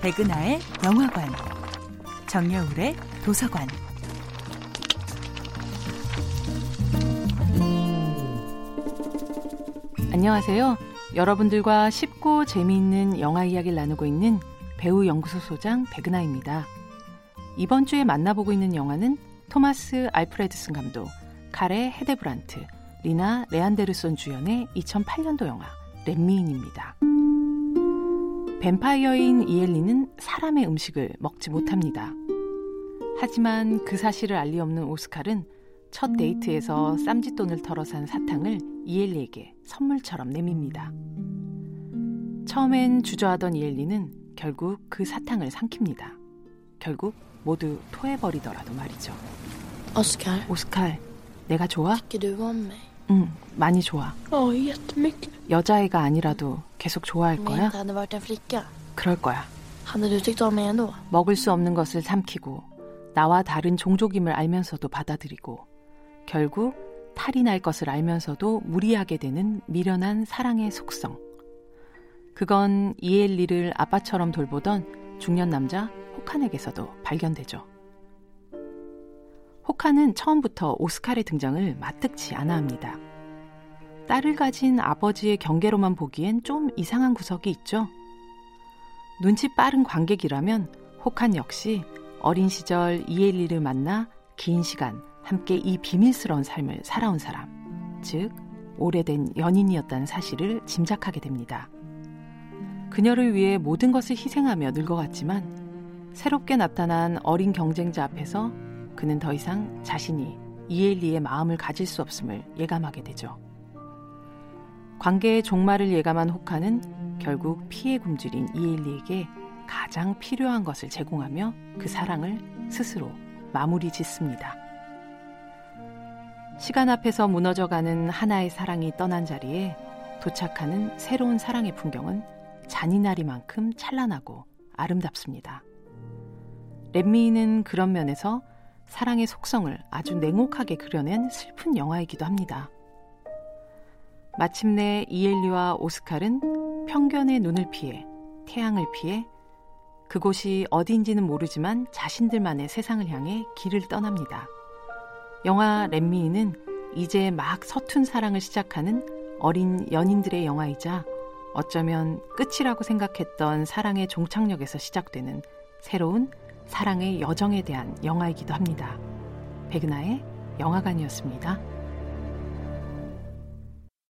백은하의 영화관, 정여울의 도서관. 안녕하세요. 여러분들과 쉽고 재미있는 영화 이야기를 나누고 있는 배우 연구소 소장 백은하입니다. 이번 주에 만나보고 있는 영화는 토마스 알프레드슨 감독, 카레 헤데브란트, 리나 레안데르손 주연의 2008년도 영화 렛미인입니다. 뱀파이어인 이엘리는 사람의 음식을 먹지 못합니다. 하지만 그 사실을 알리 없는 오스칼은 첫 데이트에서 쌈짓돈을 털어 산 사탕을 이엘리에게 선물처럼 내밉니다. 처음엔 주저하던 이엘리는 결국 그 사탕을 삼킵니다. 결국 모두 토해버리더라도 말이죠. Oskar, 오스칼, 내가 좋아? 응, 많이 좋아. Jättemycket. 여자애가 아니라도 계속 좋아할 거야? 그럴 거야. ändå? 먹을 수 없는 것을 삼키고 나와 다른 종족임을 알면서도 받아들이고 결국 탈이 날 것을 알면서도 무리하게 되는 미련한 사랑의 속성. 그건 이엘리를 아빠처럼 돌보던 중년 남자 호칸에게서도 발견되죠. 호칸은 처음부터 오스칼의 등장을 마뜩지 않아 합니다. 딸을 가진 아버지의 경계로만 보기엔 좀 이상한 구석이 있죠. 눈치 빠른 관객이라면 호칸 역시 어린 시절 이엘리를 만나 긴 시간 함께 이 비밀스러운 삶을 살아온 사람, 즉 오래된 연인이었다는 사실을 짐작하게 됩니다. 그녀를 위해 모든 것을 희생하며 늙어갔지만 새롭게 나타난 어린 경쟁자 앞에서 그는 더 이상 자신이 이엘리의 마음을 가질 수 없음을 예감하게 되죠. 관계의 종말을 예감한 호카는 결국 피해 굶주린 이엘리에게 가장 필요한 것을 제공하며 그 사랑을 스스로 마무리 짓습니다. 시간 앞에서 무너져가는 하나의 사랑이 떠난 자리에 도착하는 새로운 사랑의 풍경은 잔인하리만큼 찬란하고 아름답습니다. 렛미는 그런 면에서 사랑의 속성을 아주 냉혹하게 그려낸 슬픈 영화이기도 합니다. 마침내 이엘리와 오스칼은 편견의 눈을 피해 태양을 피해 그곳이 어디인지는 모르지만 자신들만의 세상을 향해 길을 떠납니다. 영화 렛미는 이제 막 서툰 사랑을 시작하는 어린 연인들의 영화이자 어쩌면 끝이라고 생각했던 사랑의 종착역에서 시작되는 새로운 사랑의 여정에 대한 영화이기도 합니다. 백은하의 영화관이었습니다.